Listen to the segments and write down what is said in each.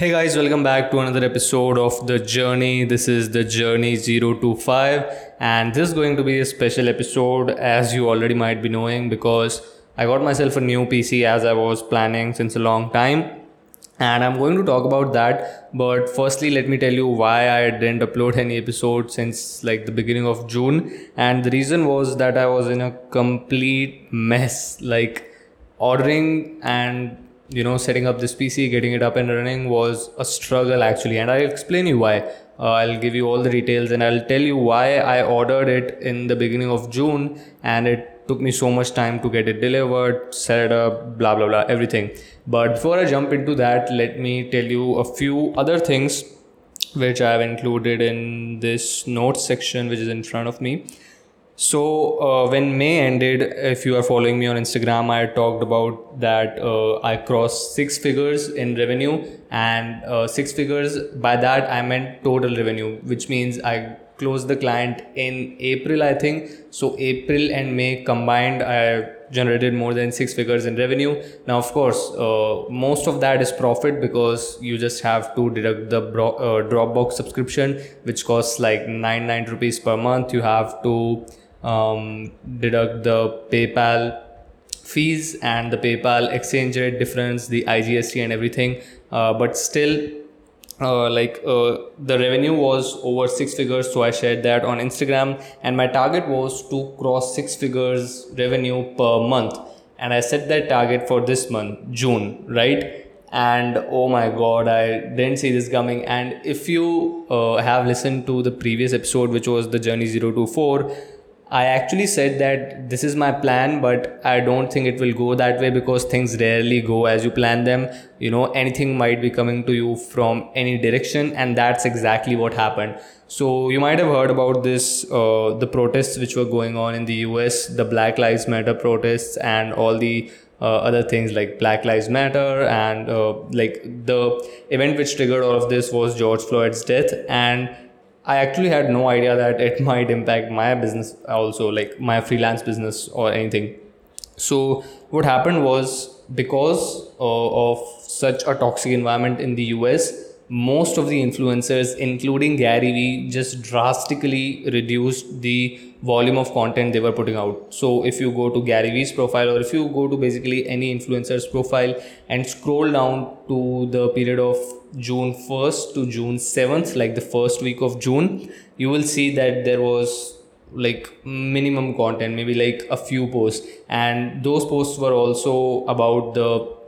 Hey guys, welcome back to another episode of The Journey. This is The Journey 025, and this is going to be a special episode as you already might be knowing because I got myself a new PC as I was planning since a long time. And I'm going to talk about that. But firstly, let me tell you why I didn't upload any episode since like the beginning of June. And the reason was that I was in a complete mess. Like ordering and you know setting up this pc getting it up and running was a struggle actually. And i'll explain you why. Uh, i'll give you all the details and i'll tell you why i ordered it in the beginning of june and it took me so much time to get it delivered set up blah blah blah everything. But before i jump into that let me tell you a few other things which i have included in this notes section which is in front of me so uh, when May ended, if you are following me on Instagram, I talked about that uh, I crossed six figures in revenue, and uh, six figures by that I meant total revenue, which means I closed the client in April, I think. So April and May combined, I generated more than six figures in revenue. Now, of course, uh, most of that is profit because you just have to deduct the bro- uh, Dropbox subscription, which costs like nine nine rupees per month. You have to um, deduct the PayPal fees and the PayPal exchange rate difference, the IGST and everything. Uh, but still, uh, like uh, the revenue was over six figures, so I shared that on Instagram. And my target was to cross six figures revenue per month. And I set that target for this month, June, right? and oh my god i didn't see this coming and if you uh, have listened to the previous episode which was the journey 024 I actually said that this is my plan, but I don't think it will go that way because things rarely go as you plan them. You know, anything might be coming to you from any direction, and that's exactly what happened. So, you might have heard about this uh, the protests which were going on in the US, the Black Lives Matter protests, and all the uh, other things like Black Lives Matter, and uh, like the event which triggered all of this was George Floyd's death. And I actually had no idea that it might impact my business also, like my freelance business or anything. So, what happened was because uh, of such a toxic environment in the US, most of the influencers, including Gary Vee, just drastically reduced the volume of content they were putting out. So if you go to Gary Vee's profile or if you go to basically any influencer's profile and scroll down to the period of June 1st to June 7th, like the first week of June, you will see that there was like minimum content, maybe like a few posts. And those posts were also about the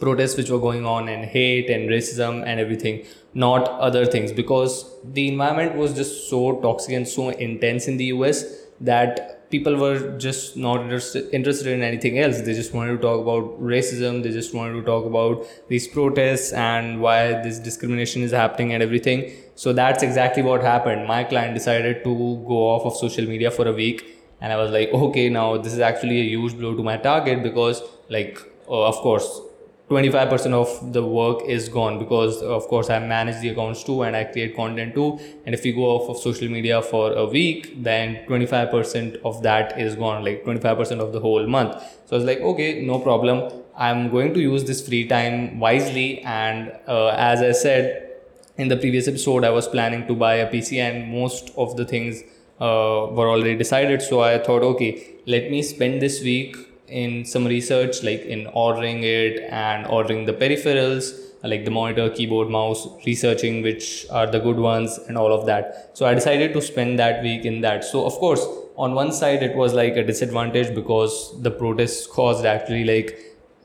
protests which were going on and hate and racism and everything not other things because the environment was just so toxic and so intense in the US that people were just not interested in anything else. They just wanted to talk about racism. They just wanted to talk about these protests and why this discrimination is happening and everything. So that's exactly what happened. My client decided to go off of social media for a week. And i was like okay now this is actually a huge blow to my target because like uh, of course 25% of the work is gone because of course i manage the accounts too and i create content too. And if you go off of social media for a week then 25% of that is gone like 25% of the whole month. So i was like okay no problem. I'm going to use this free time wisely. And uh, as i said in the previous episode i was planning to buy a pc and most of the things uh, were already decided. So i thought okay let me spend this week in some research like in ordering it and ordering the peripherals like the monitor keyboard mouse researching which are the good ones and all of that. So i decided to spend that week in that. So of course on one side it was like a disadvantage because the protests caused actually like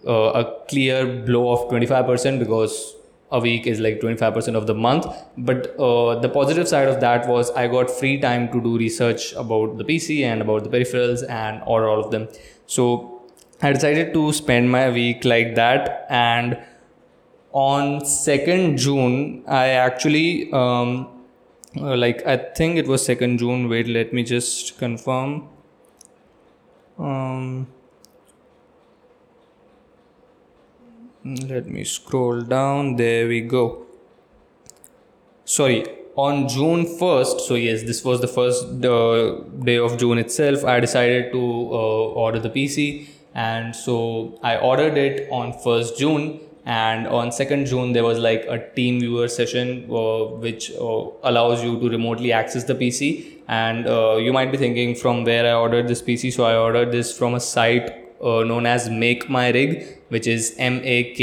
uh, a clear blow of 25% because a week is like 25% of the month. But uh, the positive side of that was i got free time to do research about the pc and about the peripherals and all of them so I decided to spend my week like that, and on 2nd June, I actually um, uh, like I think it was 2nd June. Wait, let me just confirm. Um, let me scroll down. There we go. Sorry, on June 1st, so yes, this was the first uh, day of June itself. I decided to uh, order the PC and so i ordered it on 1st june and on 2nd june there was like a team viewer session uh, which uh, allows you to remotely access the pc and uh, you might be thinking from where i ordered this pc so i ordered this from a site uh, known as make my rig which is m-a-k-e-m-y-r-i-g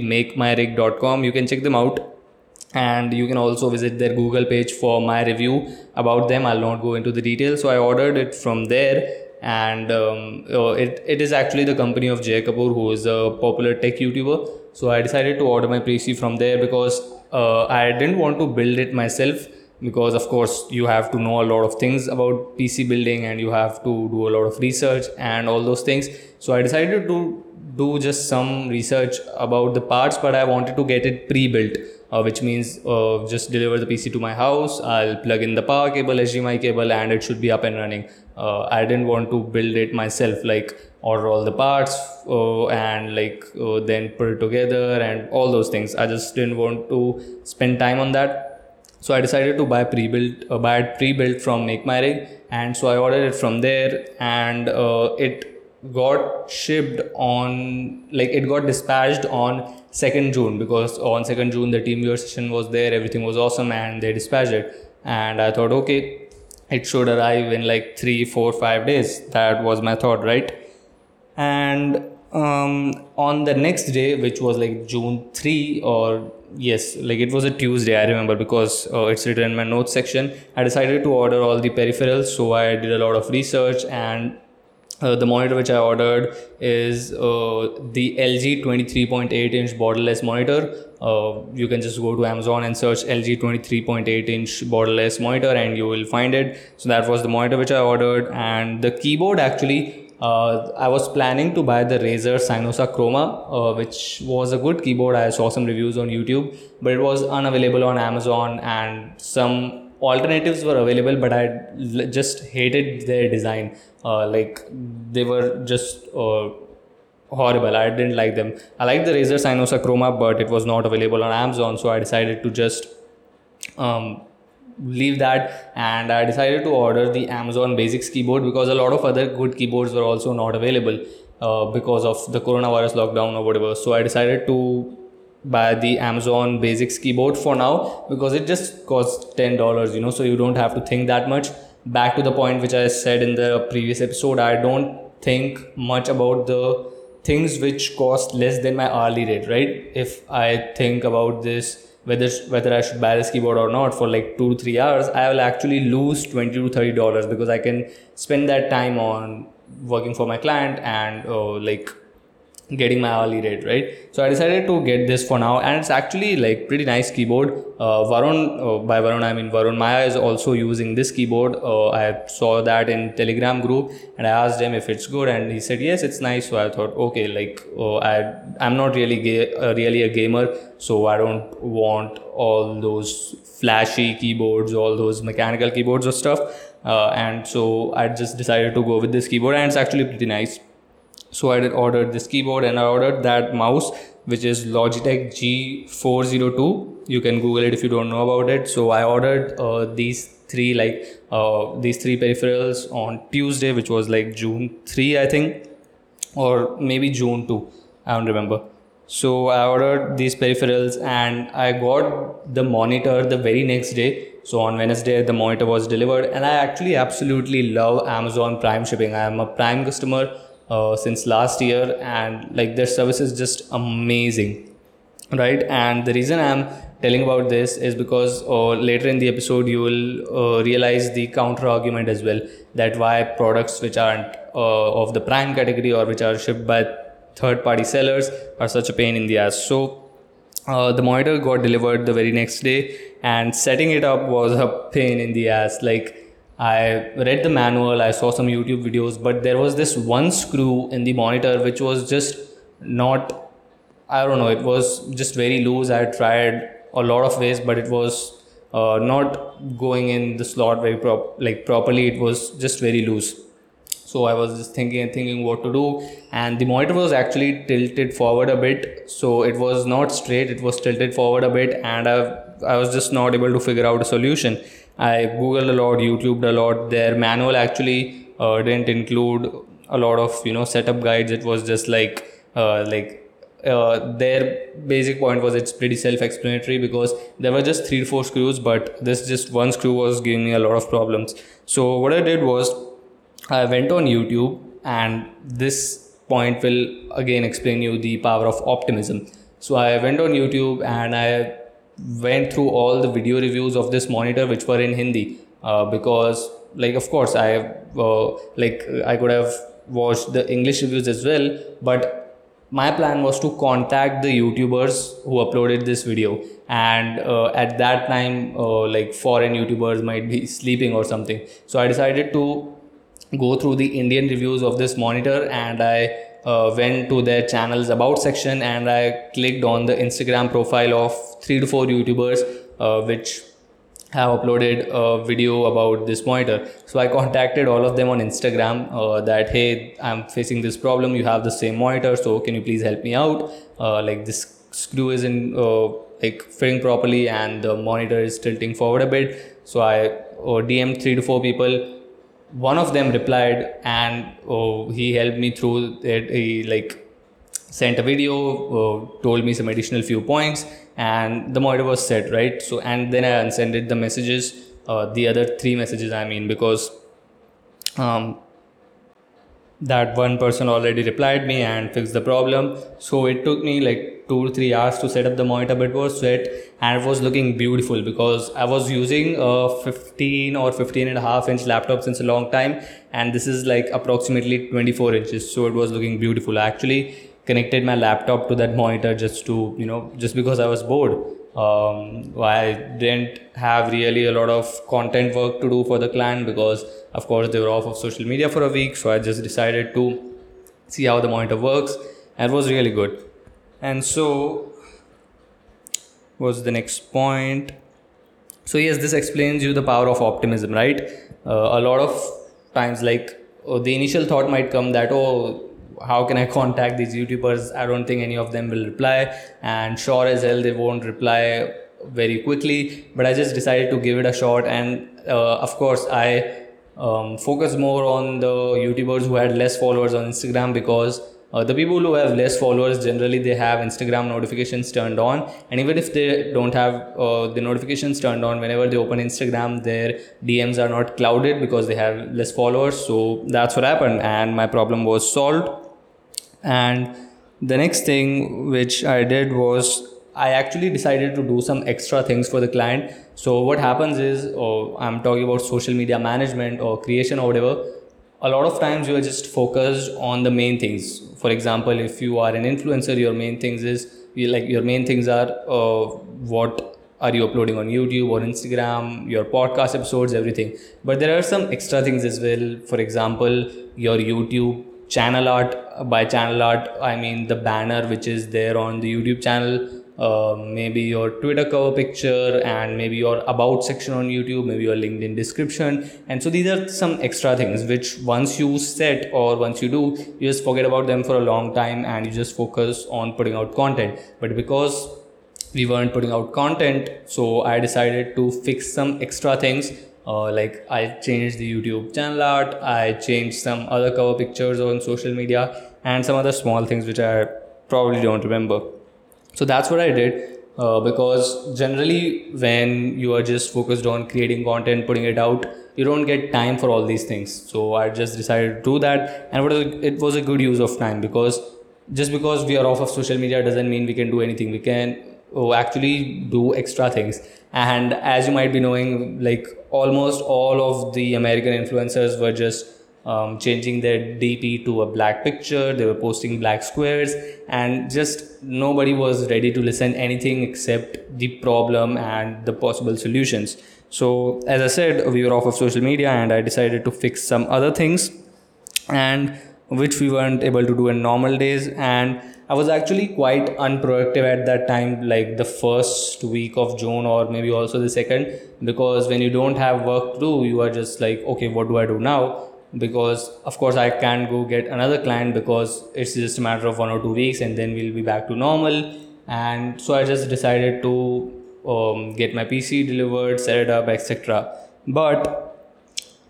makemyrig.com you can check them out and you can also visit their google page for my review about them i'll not go into the details so i ordered it from there and um, uh, it, it is actually the company of Jay Kapoor who is a popular tech YouTuber. So I decided to order my PC from there because uh, I didn't want to build it myself because of course you have to know a lot of things about PC building and you have to do a lot of research and all those things. So I decided to do just some research about the parts, but I wanted to get it pre-built. Uh, which means uh, just deliver the PC to my house. I'll plug in the power cable, HDMI cable, and it should be up and running. Uh, i didn't want to build it myself like order all the parts uh, and like uh, then put it together and all those things. I just didn't want to spend time on that. So i decided to buy pre-built uh, buy it pre-built from make my rig and so i ordered it from there and it got shipped on like it got dispatched on 2nd june because on 2nd june the team viewer session was there everything was awesome and they dispatched it and i thought okay it should arrive in like three, four, five days. That was my thought, right? And um, on the next day, which was like June 3 or yes, like it was a Tuesday, I remember because uh, it's written in my notes section. I decided to order all the peripherals, so I did a lot of research and uh, the monitor which I ordered is uh, the LG 23.8 inch borderless monitor. Uh, you can just go to Amazon and search LG 23.8 inch borderless monitor and you will find it. So that was the monitor which I ordered, and the keyboard actually. Uh, I was planning to buy the Razer Cynosa Chroma, uh, which was a good keyboard. I saw some reviews on YouTube, but it was unavailable on Amazon and some alternatives were available but i just hated their design. Uh, like they were just uh, horrible. I didn't like them. I like the razer cynosa chroma but it was not available on amazon so i decided to just um, leave that. And i decided to order the amazon basics keyboard because a lot of other good keyboards were also not available uh, because of the coronavirus lockdown or whatever. So i decided to buy the Amazon Basics keyboard for now because it just costs ten dollars, you know, so you don't have to think that much. Back to the point which I said in the previous episode, I don't think much about the things which cost less than my hourly rate, right? If I think about this whether whether I should buy this keyboard or not for like two three hours, I will actually lose twenty to thirty dollars because I can spend that time on working for my client and uh, like getting my hourly rate right? So i decided to get this for now and it's actually like pretty nice keyboard. Uh, varun uh, by varun i mean varun mayya is also using this keyboard. Uh, i saw that in telegram group and i asked him if it's good and he said yes it's nice. So i thought okay like uh, i i'm not really ga- uh, really a gamer so i don't want all those flashy keyboards all those mechanical keyboards or stuff. Uh, and so i just decided to go with this keyboard and it's actually pretty nice so I did ordered this keyboard and I ordered that mouse which is Logitech G402 you can google it if you don't know about it. So I ordered uh, these three like uh, these three peripherals on Tuesday which was like June 3 I think or maybe June 2 I don't remember. So I ordered these peripherals and I got the monitor the very next day. So on Wednesday the monitor was delivered. And I actually absolutely love Amazon Prime shipping. I am a Prime customer uh, since last year and like their service is just amazing right? And the reason i'm telling about this is because uh, later in the episode you will uh, realize the counter argument as well that why products which aren't uh, of the prime category or which are shipped by third party sellers are such a pain in the ass. So uh, the monitor got delivered the very next day and setting it up was a pain in the ass. Like I read the manual, I saw some YouTube videos, but there was this one screw in the monitor which was just not, I don't know, it was just very loose. I tried a lot of ways, but it was uh, not going in the slot very prop like properly. It was just very loose. So I was just thinking and thinking what to do, and the monitor was actually tilted forward a bit, so it was not straight. It was tilted forward a bit, and I I was just not able to figure out a solution I googled a lot, YouTubed a lot. Their manual actually uh, didn't include a lot of you know setup guides. It was just like uh, like uh, their basic point was it's pretty self-explanatory because there were just three to four screws but this just one screw was giving me a lot of problems so what i did was i went on youtube and this point will again explain you the power of optimism so i went on youtube and i went through all the video reviews of this monitor which were in hindi uh, because like of course i uh, like i could have watched the english reviews as well but my plan was to contact the youtubers who uploaded this video. And uh, at that time uh, like foreign youtubers might be sleeping or something. So i decided to go through the indian reviews of this monitor and i uh, went to their channels about section and i clicked on the instagram profile of three to four youtubers uh, which have uploaded a video about this monitor so i contacted all of them on instagram uh, that hey i'm facing this problem. You have the same monitor so can you please help me out? Uh, like this screw isn't uh, like fitting properly and the monitor is tilting forward a bit. So i uh, dm'd three to four people one of them replied and oh, he helped me through it. He like sent a video uh, told me some additional few points and the monitor was set right? So and then i unsended the messages uh, the other three messages i mean because um, that one person already replied me and fixed the problem. So it took me like two or three hours to set up the monitor but it was set and it was looking beautiful because i was using a 15 or 15 and a half inch laptop since a long time and this is like approximately 24 inches so it was looking beautiful I actually connected my laptop to that monitor just to you know just because I was bored. Um, I didn't have really a lot of content work to do for the client because of course they were off of social media for a week. So I just decided to see how the monitor works and it was really good. And so was the next point. So yes, this explains you the power of optimism, right? Uh, a lot of times, like uh, the initial thought might come that oh how can I contact these YouTubers? I don't think any of them will reply, and sure as hell they won't reply very quickly. But I just decided to give it a shot, and uh, of course I um, focus more on the YouTubers who had less followers on Instagram because uh, the people who have less followers generally they have instagram notifications turned on and even if they don't have uh, the notifications turned on whenever they open instagram their dms are not clouded because they have less followers so that's what happened and my problem was solved and the next thing which I did was I actually decided to do some extra things for the client. So what happens is, oh, I'm talking about social media management or creation or whatever. A lot of times you are just focused on the main things. For example, if you are an influencer, your main things is like your main things are uh, what are you uploading on YouTube or Instagram, your podcast episodes, everything. But there are some extra things as well. For example, your YouTube channel art by channel art i mean the banner which is there on the youtube channel uh, maybe your twitter cover picture and maybe your about section on youtube maybe your linkedin description. And so these are some extra things which once you set or once you do you just forget about them for a long time and you just focus on putting out content. But because we weren't putting out content so i decided to fix some extra things. Uh, like I changed the YouTube channel art, I changed some other cover pictures on social media, and some other small things which I probably don't remember. So that's what I did. Uh, because generally, when you are just focused on creating content, putting it out, you don't get time for all these things. So I just decided to do that, and it was a good use of time because just because we are off of social media doesn't mean we can do anything. We can oh, actually do extra things and as you might be knowing like almost all of the american influencers were just um, changing their dp to a black picture. They were posting black squares and just nobody was ready to listen anything except the problem and the possible solutions. So as i said we were off of social media and i decided to fix some other things and which we weren't able to do in normal days. And I was actually quite unproductive at that time, like the first week of June or maybe also the second, because when you don't have work to do, you are just like, okay, what do I do now? Because of course I can't go get another client because it's just a matter of one or two weeks and then we'll be back to normal. And so I just decided to um, get my PC delivered, set it up, etc. But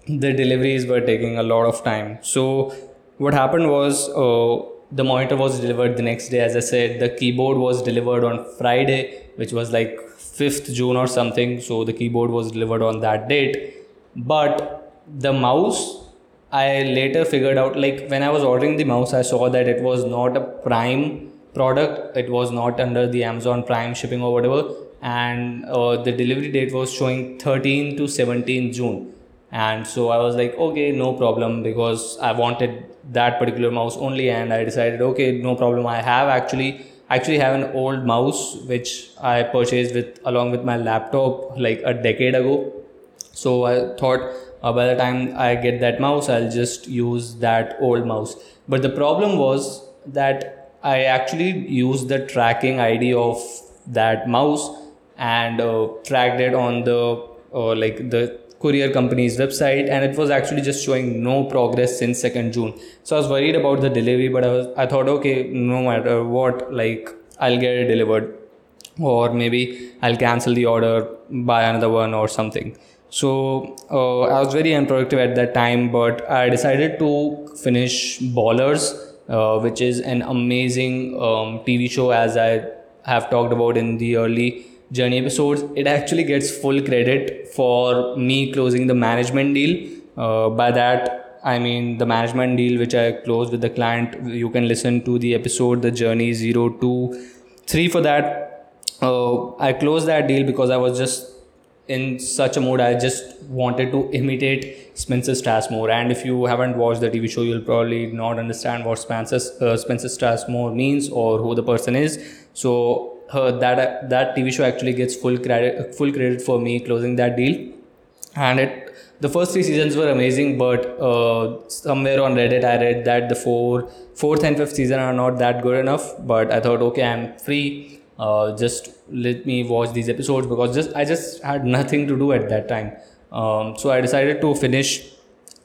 the deliveries were taking a lot of time. So what happened was. Uh, the monitor was delivered the next day as i said the keyboard was delivered on friday which was like 5th june or something so the keyboard was delivered on that date but the mouse i later figured out like when i was ordering the mouse i saw that it was not a prime product. It was not under the amazon prime shipping or whatever. And uh, the delivery date was showing 13 to 17 june. And so i was like okay no problem because i wanted that particular mouse only. And i decided okay no problem. I have actually actually have an old mouse which i purchased with along with my laptop like a decade ago. So i thought uh, by the time i get that mouse i'll just use that old mouse. But the problem was that i actually used the tracking id of that mouse and uh, tracked it on the uh, like the courier company's website and it was actually just showing no progress since 2nd june. So i was worried about the delivery but i was i thought okay no matter what like i'll get it delivered or maybe i'll cancel the order buy another one or something so uh, i was very unproductive at that time but i decided to finish ballers uh, which is an amazing um, tv show as i have talked about in the early journey episodes. It actually gets full credit for me closing the management deal. Uh, by that i mean the management deal which i closed with the client you can listen to the episode the journey 0 to 3 for that uh, i closed that deal because i was just in such a mood i just wanted to imitate spencer strasmore and if you haven't watched the tv show you'll probably not understand what spencer, uh, spencer strasmore means or who the person is so her that that TV show actually gets full credit full credit for me closing that deal, and it the first three seasons were amazing, but uh, somewhere on Reddit I read that the four fourth and fifth season are not that good enough. But I thought, okay, I'm free. Uh, just let me watch these episodes because just I just had nothing to do at that time. Um, so I decided to finish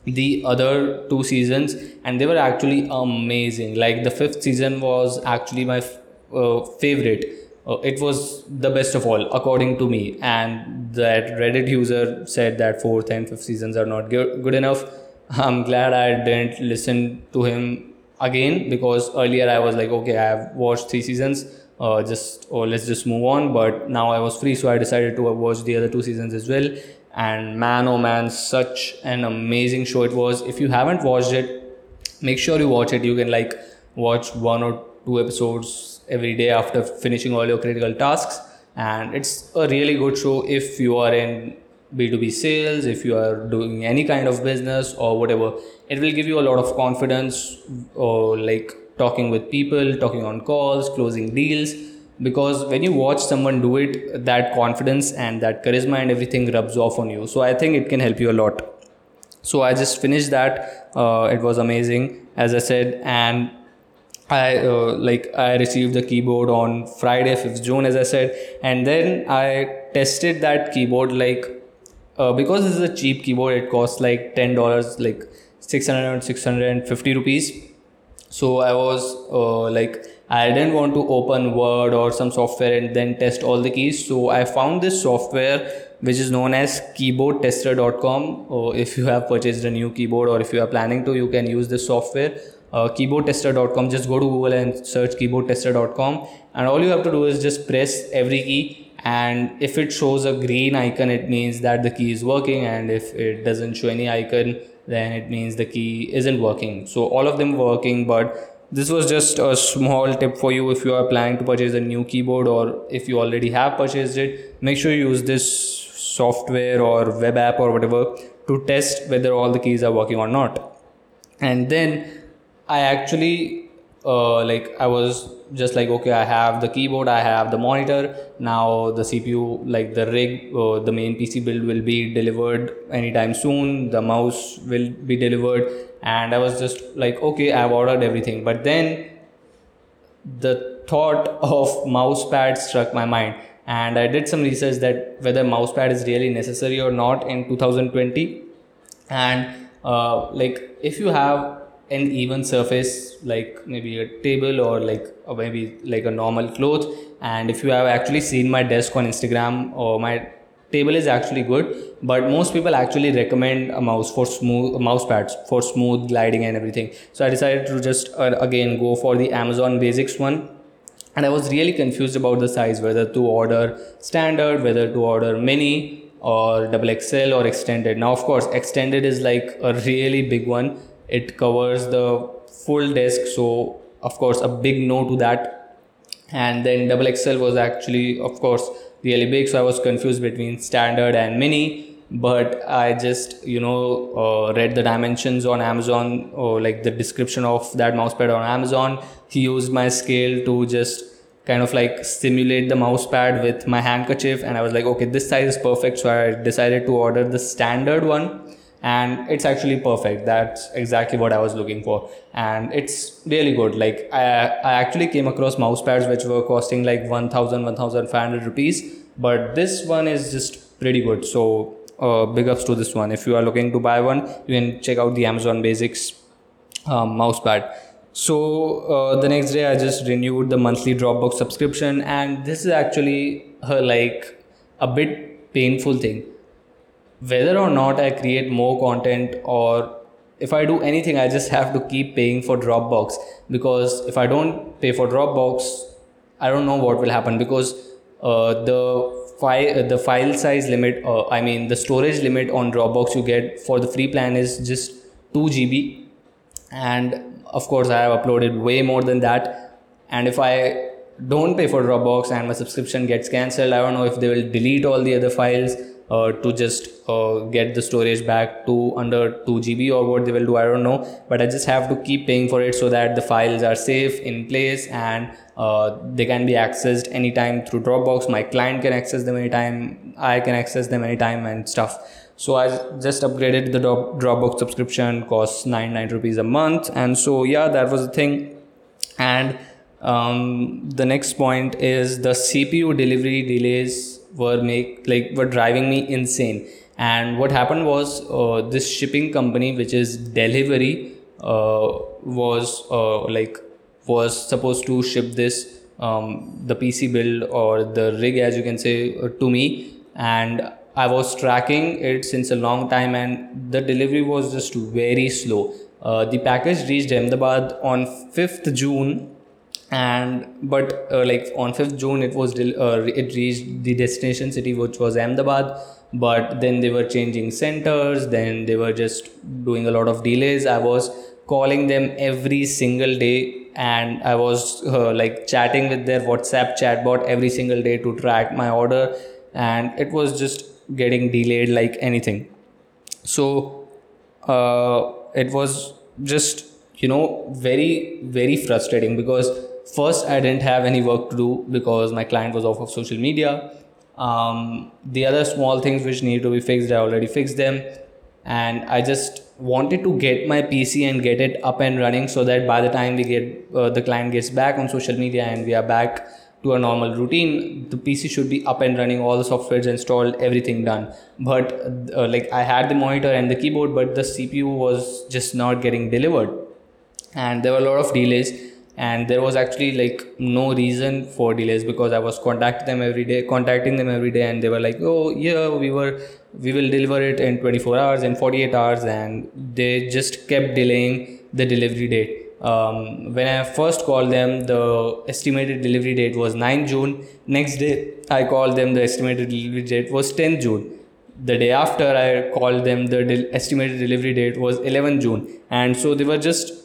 the other two seasons, and they were actually amazing. Like the fifth season was actually my f- uh, favorite uh, it was the best of all according to me and that reddit user said that fourth and fifth seasons are not good enough i'm glad i didn't listen to him again because earlier i was like okay i have watched three seasons uh, just or oh, let's just move on. But now i was free so i decided to watch the other two seasons as well. And man oh man such an amazing show it was. If you haven't watched it make sure you watch it. You can like watch one or two episodes every day after finishing all your critical tasks. And it's a really good show if you are in b2b sales if you are doing any kind of business or whatever. It will give you a lot of confidence or like talking with people talking on calls closing deals. Because when you watch someone do it that confidence and that charisma and everything rubs off on you. So i think it can help you a lot. So i just finished that. Uh, it was amazing as i said. And I uh, like I received the keyboard on Friday, 5th June, as I said, and then I tested that keyboard like uh, because this is a cheap keyboard, it costs like ten dollars, like 600 650 rupees. So I was uh, like I didn't want to open Word or some software and then test all the keys. So I found this software which is known as keyboardtester.com. Or if you have purchased a new keyboard or if you are planning to, you can use this software. Uh, keyboardtester.com just go to google and search keyboardtester.com and all you have to do is just press every key. And if it shows a green icon it means that the key is working. And if it doesn't show any icon then it means the key isn't working. So all of them working but this was just a small tip for you if you are planning to purchase a new keyboard or if you already have purchased it make sure you use this software or web app or whatever to test whether all the keys are working or not. And then I actually uh, like I was just like okay I have the keyboard I have the monitor. Now the CPU like the rig uh, the main PC build will be delivered anytime soon. The mouse will be delivered. And I was just like okay I've ordered everything. But then the thought of mouse pad struck my mind. And I did some research that whether mouse pad is really necessary or not in 2020 and uh, like if you have an even surface like maybe a table or like or maybe like a normal cloth. And if you have actually seen my desk on instagram or my table is actually good but most people actually recommend a mouse for smooth mouse pads for smooth gliding and everything. So i decided to just uh, again go for the amazon basics one. And i was really confused about the size whether to order standard whether to order mini or double xl or extended. Now of course extended is like a really big one it covers the full desk so of course a big no to that. And then double xl was actually of course really big so i was confused between standard and mini. But i just you know uh, read the dimensions on amazon or like the description of that mousepad on amazon. He used my scale to just kind of like simulate the mousepad with my handkerchief and i was like okay this size is perfect so i decided to order the standard one and it's actually perfect. That's exactly what i was looking for. And it's really good. Like i, I actually came across mouse pads which were costing like 1000 1500 rupees. But this one is just pretty good. So uh, big ups to this one. If you are looking to buy one you can check out the amazon basics um, mouse pad. So uh, the next day i just renewed the monthly dropbox subscription. And this is actually uh, like a bit painful thing whether or not I create more content or if I do anything, I just have to keep paying for Dropbox. Because if I don't pay for Dropbox, I don't know what will happen. Because uh, the file the file size limit, uh, I mean the storage limit on Dropbox you get for the free plan is just 2 GB, and of course I have uploaded way more than that, and if I don't pay for Dropbox and my subscription gets cancelled, I don't know if they will delete all the other files uh, to just uh, get the storage back to under 2 GB or what they will do I don't know. But I just have to keep paying for it so that the files are safe in place and uh, they can be accessed anytime through Dropbox. My client can access them anytime I can access them anytime and stuff. So I just upgraded the Dropbox subscription costs 99 rupees a month. And so yeah that was the thing. And um, the next point is the CPU delivery delays were make like were driving me insane. And what happened was uh, this shipping company which is Delhivery uh, was uh, like was supposed to ship this um, the pc build or the rig as you can say uh, to me. And i was tracking it since a long time and the delivery was just very slow. Uh, the package reached ahmedabad on 5th june and but uh, like on 5th june it was uh, it reached the destination city which was ahmedabad. But then they were changing centers then they were just doing a lot of delays. I was calling them every single day and i was uh, like chatting with their whatsapp chatbot every single day to track my order. And it was just getting delayed like anything. So uh, it was just you know very very frustrating because first i didn't have any work to do because my client was off of social media. Um, the other small things which need to be fixed i already fixed them. And i just wanted to get my pc and get it up and running so that by the time we get uh, the client gets back on social media and we are back to a normal routine the pc should be up and running all the softwares installed everything done. But uh, like i had the monitor and the keyboard but the cpu was just not getting delivered. And there were a lot of delays and there was actually like no reason for delays because i was contacting them every day contacting them every day and they were like oh yeah we were we will deliver it in 24 hours and 48 hours and they just kept delaying the delivery date. Um, when i first called them the estimated delivery date was 9 june. Next day i called them the estimated delivery date was 10 june. The day after i called them the de- estimated delivery date was 11 june. And so they were just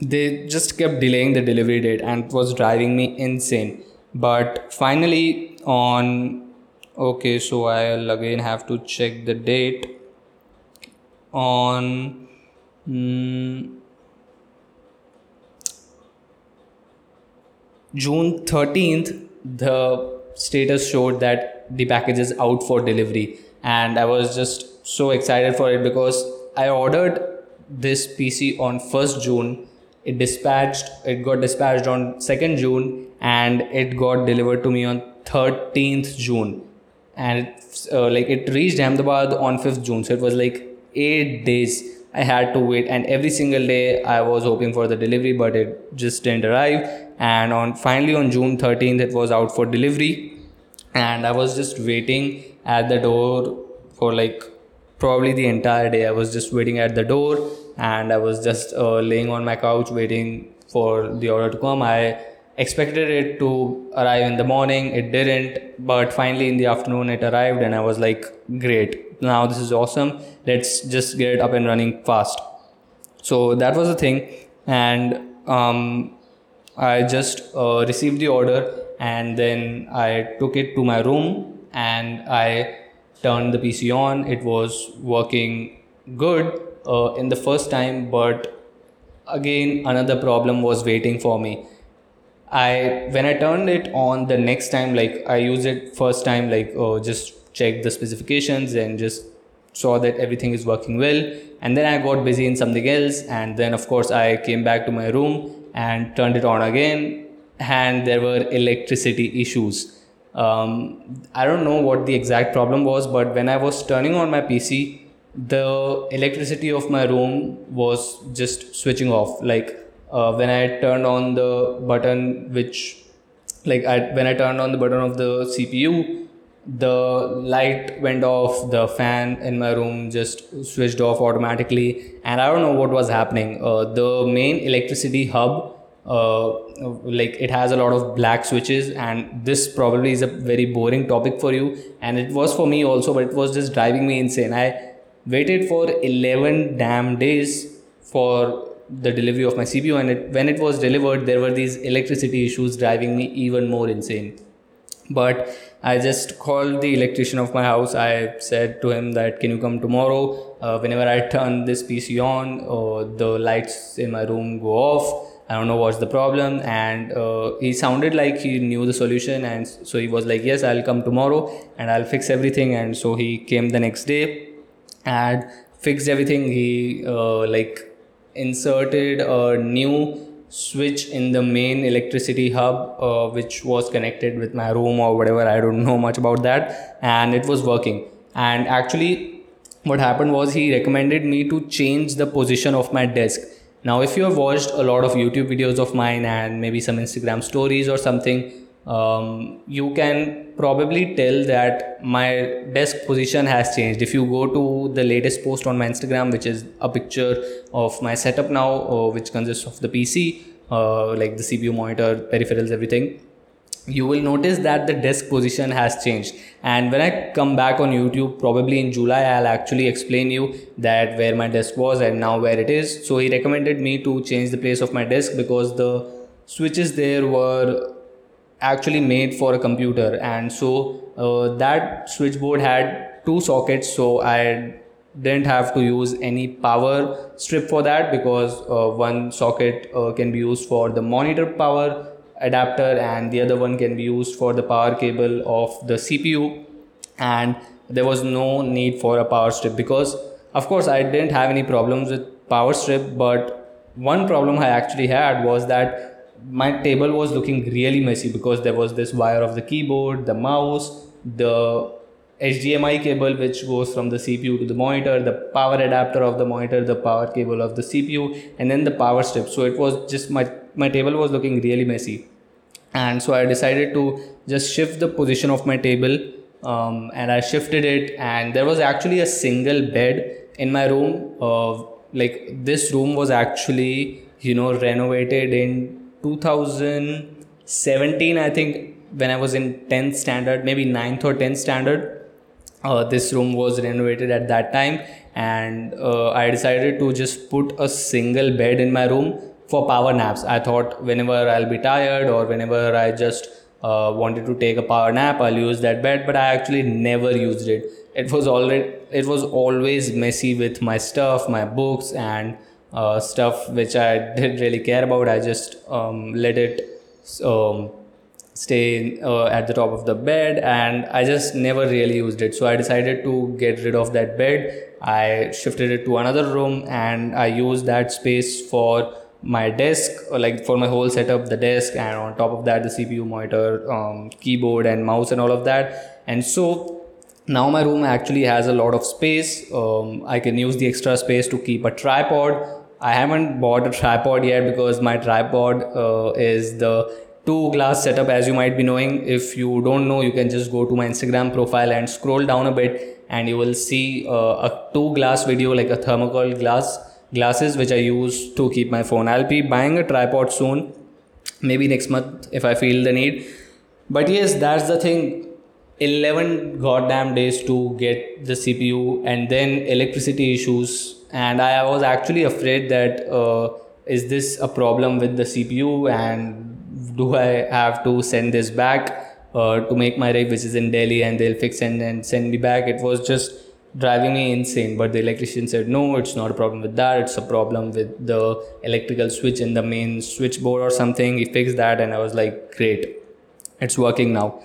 they just kept delaying the delivery date and was driving me insane. But finally on okay so i'll again have to check the date. On mm, june 13th the status showed that the package is out for delivery. And i was just so excited for it because i ordered this pc on 1st june it dispatched it got dispatched on 2nd june and it got delivered to me on 13th june. And it, uh, like it reached ahmedabad on 5th june. So it was like 8 days i had to wait. And every single day i was hoping for the delivery but it just didn't arrive. And on finally on june 13th it was out for delivery. And I was just waiting at the door for like probably the entire day. I was just waiting at the door and I was just uh, laying on my couch waiting for the order to come. I expected it to arrive in the morning, it didn't, but finally in the afternoon it arrived, and I was like, great, now this is awesome. Let's just get it up and running fast. So that was the thing, and um, I just uh, received the order and then I took it to my room and I turned the PC on. It was working good uh, in the first time, but again, another problem was waiting for me. I when I turned it on the next time, like I used it first time, like uh, just checked the specifications and just saw that everything is working well. And then I got busy in something else, and then of course I came back to my room and turned it on again and there were electricity issues. Um, I don't know what the exact problem was, but when I was turning on my PC, the electricity of my room was just switching off. Like uh, when I turned on the button, which, like, I, when I turned on the button of the CPU, the light went off, the fan in my room just switched off automatically, and I don't know what was happening. Uh, the main electricity hub uh, like it has a lot of black switches and this probably is a very boring topic for you and it was for me also but it was just driving me insane i waited for 11 damn days for the delivery of my cpu and it, when it was delivered there were these electricity issues driving me even more insane but i just called the electrician of my house i said to him that can you come tomorrow uh, whenever i turn this pc on uh, the lights in my room go off I don't know what's the problem. And uh, he sounded like he knew the solution. And so he was like, Yes, I'll come tomorrow and I'll fix everything. And so he came the next day and fixed everything. He uh, like inserted a new switch in the main electricity hub, uh, which was connected with my room or whatever. I don't know much about that. And it was working. And actually, what happened was he recommended me to change the position of my desk now, if you have watched a lot of YouTube videos of mine and maybe some Instagram stories or something, um, you can probably tell that my desk position has changed. If you go to the latest post on my Instagram, which is a picture of my setup now, uh, which consists of the PC, uh, like the CPU monitor, peripherals, everything, you will notice that the desk position has changed and when i come back on youtube probably in july i'll actually explain you that where my desk was and now where it is so he recommended me to change the place of my desk because the switches there were actually made for a computer. And so uh, that switchboard had two sockets so i didn't have to use any power strip for that because uh, one socket uh, can be used for the monitor power adapter and the other one can be used for the power cable of the CPU and there was no need for a power strip because of course I didn't have any problems with power strip but one problem I actually had was that my table was looking really messy because there was this wire of the keyboard, the mouse, the HDMI cable which goes from the CPU to the monitor, the power adapter of the monitor, the power cable of the CPU, and then the power strip. So it was just my my table was looking really messy and so i decided to just shift the position of my table um, and i shifted it and there was actually a single bed in my room uh, like this room was actually you know renovated in 2017 i think when i was in 10th standard maybe 9th or 10th standard uh, this room was renovated at that time and uh, i decided to just put a single bed in my room for power naps. I thought whenever I'll be tired or whenever I just uh, wanted to take a power nap, I'll use that bed. But I actually never used it. It was already it was always messy with my stuff, my books, and uh, stuff which I didn't really care about. I just um, let it um, stay uh, at the top of the bed, and I just never really used it. So I decided to get rid of that bed. I shifted it to another room, and I used that space for my desk like for my whole setup the desk and on top of that the cpu monitor um, keyboard and mouse and all of that and so now my room actually has a lot of space um, i can use the extra space to keep a tripod i haven't bought a tripod yet because my tripod uh, is the two glass setup as you might be knowing. If you don't know you can just go to my instagram profile and scroll down a bit and you will see uh, a two glass video like a thermocol glass glasses which i use to keep my phone. I'll be buying a tripod soon maybe next month if i feel the need. But yes that's the thing. 11 goddamn days to get the cpu and then electricity issues and i was actually afraid that uh, is this a problem with the cpu and do I have to send this back uh, to make my rig, which is in Delhi, and they'll fix and send me back? It was just driving me insane. But the electrician said, no, it's not a problem with that. It's a problem with the electrical switch in the main switchboard or something. He fixed that, and I was like, great, it's working now.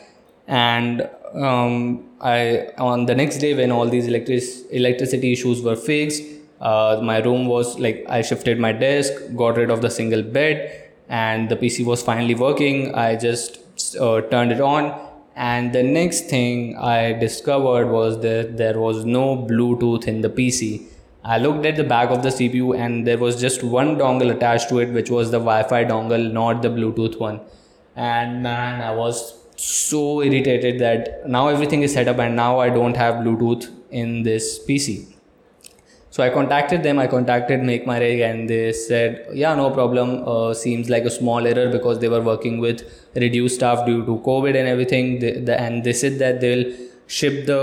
And um, I on the next day when all these electric electricity issues were fixed, uh, my room was like I shifted my desk, got rid of the single bed and the PC was finally working. I just uh, turned it on, and the next thing I discovered was that there was no Bluetooth in the PC. I looked at the back of the CPU and there was just one dongle attached to it, which was the Wi Fi dongle, not the Bluetooth one. And man, I was so irritated that now everything is set up and now I don't have Bluetooth in this PC. So I contacted them. I contacted Make My Rig, and they said, "Yeah, no problem. Uh, seems like a small error because they were working with reduced staff due to COVID and everything. They, the, and they said that they'll ship the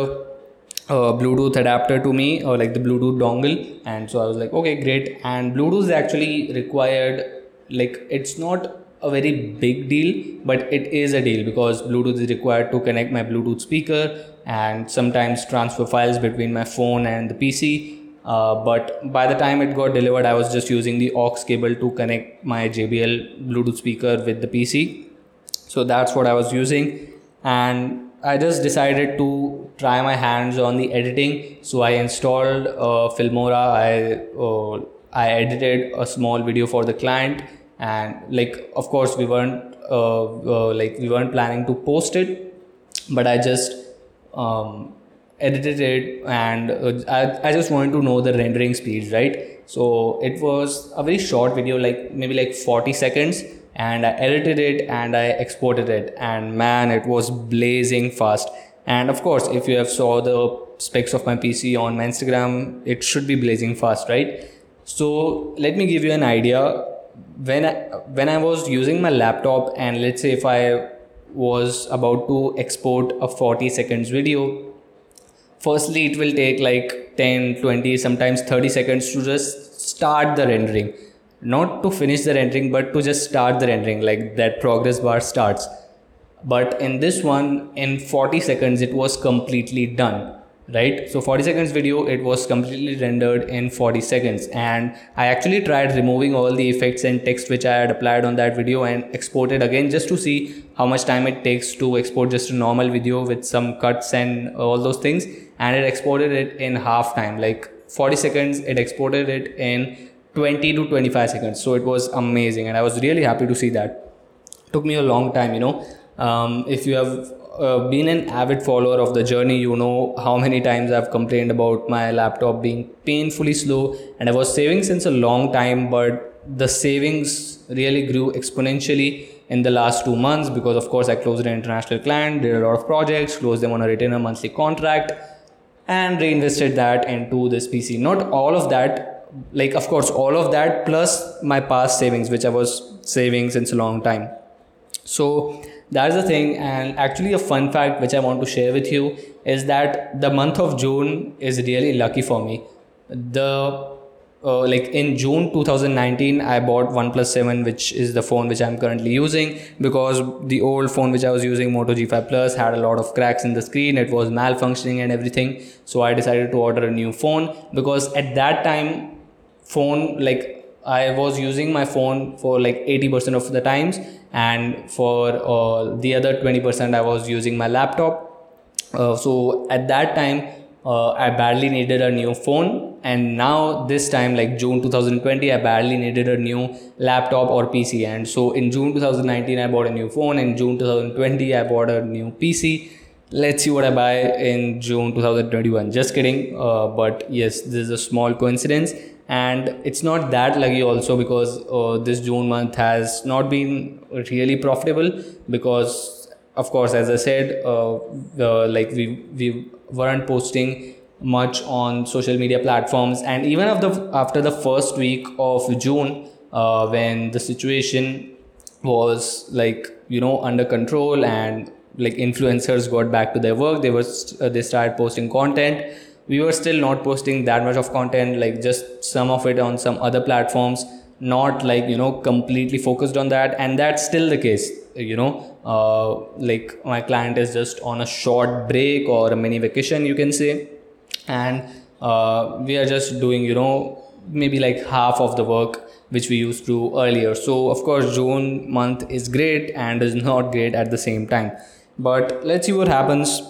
uh, Bluetooth adapter to me or like the Bluetooth dongle. And so I was like, okay, great. And Bluetooth is actually required. Like it's not a very big deal, but it is a deal because Bluetooth is required to connect my Bluetooth speaker and sometimes transfer files between my phone and the PC uh, but by the time it got delivered, I was just using the aux cable to connect my JBL Bluetooth speaker with the PC. So that's what I was using. And I just decided to try my hands on the editing. So I installed uh, Filmora. I uh, I edited a small video for the client, and like of course we weren't uh, uh, like we weren't planning to post it, but I just um, edited it and uh, I, I just wanted to know the rendering speeds right? So it was a very short video like maybe like 40 seconds and i edited it and i exported it and man it was blazing fast. And of course if you have saw the specs of my pc on my instagram it should be blazing fast right? So let me give you an idea. When I, when i was using my laptop and let's say if i was about to export a 40 seconds video firstly it will take like 10 20 sometimes 30 seconds to just start the rendering. Not to finish the rendering but to just start the rendering like that progress bar starts. But in this one in 40 seconds it was completely done right? So 40 seconds video it was completely rendered in 40 seconds. And i actually tried removing all the effects and text which i had applied on that video and exported again just to see how much time it takes to export just a normal video with some cuts and all those things. And it exported it in half time like 40 seconds it exported it in 20 to 25 seconds. So it was amazing and i was really happy to see that. Took me a long time you know. Um, if you have uh, been an avid follower of the journey, you know how many times I've complained about my laptop being painfully slow, and I was saving since a long time, but the savings really grew exponentially in the last two months because, of course, I closed an international client, did a lot of projects, closed them on a retainer monthly contract, and reinvested that into this PC. Not all of that, like, of course, all of that plus my past savings, which I was saving since a long time. So, that's the thing and actually a fun fact which i want to share with you is that the month of june is really lucky for me the uh, like in June 2019, I bought OnePlus 7, which is the phone which I'm currently using because the old phone which I was using, Moto G5 Plus, had a lot of cracks in the screen. It was malfunctioning and everything. So I decided to order a new phone because at that time, phone like I was using my phone for like 80% of the times, and for uh, the other 20%, I was using my laptop. Uh, so at that time, uh, I badly needed a new phone, and now this time, like June 2020, I badly needed a new laptop or PC. And so in June 2019, I bought a new phone. In June 2020, I bought a new PC. Let's see what I buy in June 2021. Just kidding, uh, but yes, this is a small coincidence and it's not that lucky also because uh, this june month has not been really profitable because of course as i said uh, uh, like we we weren't posting much on social media platforms. And even after after the first week of june uh, when the situation was like you know under control and like influencers got back to their work they were uh, they started posting content we were still not posting that much of content like just some of it on some other platforms not like you know completely focused on that. And that's still the case you know uh, like my client is just on a short break or a mini vacation you can say. And uh, we are just doing you know maybe like half of the work which we used to earlier. So of course june month is great and is not great at the same time. But let's see what happens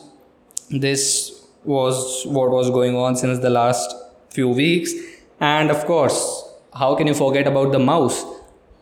this was what was going on since the last few weeks and of course how can you forget about the mouse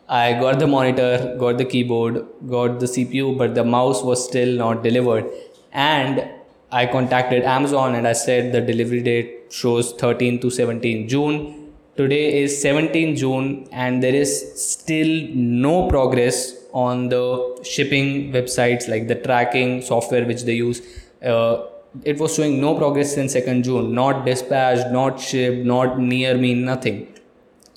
i got the monitor got the keyboard got the cpu but the mouse was still not delivered and I contacted Amazon and I said the delivery date shows 13 to 17 June. Today is 17 June and there is still no progress on the shipping websites like the tracking software which they use. Uh, it was showing no progress since 2nd June, not dispatched, not shipped, not near me, nothing.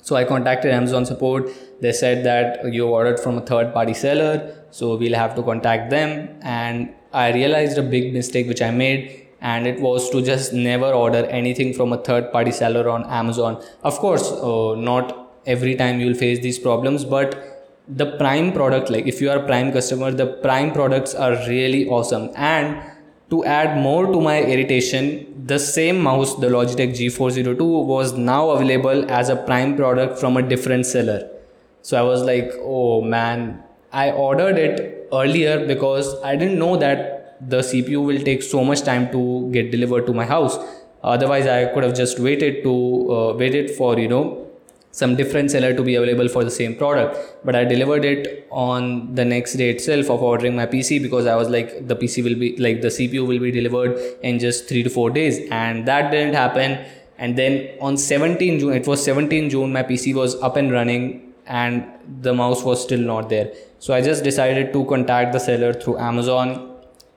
So I contacted Amazon support. They said that you ordered from a third party seller, so we'll have to contact them and I realized a big mistake which I made, and it was to just never order anything from a third party seller on Amazon. Of course, uh, not every time you'll face these problems, but the prime product, like if you are a prime customer, the prime products are really awesome. And to add more to my irritation, the same mouse, the Logitech G402, was now available as a prime product from a different seller. So I was like, oh man, I ordered it earlier because I didn't know that the CPU will take so much time to get delivered to my house. Otherwise, I could have just waited to uh, waited for you know some different seller to be available for the same product. But i delivered it on the next day itself of ordering my pc because i was like the pc will be like the cpu will be delivered in just 3 to 4 days. And that didn't happen. And then on 17 june it was 17 june my pc was up and running and the mouse was still not there. So i just decided to contact the seller through amazon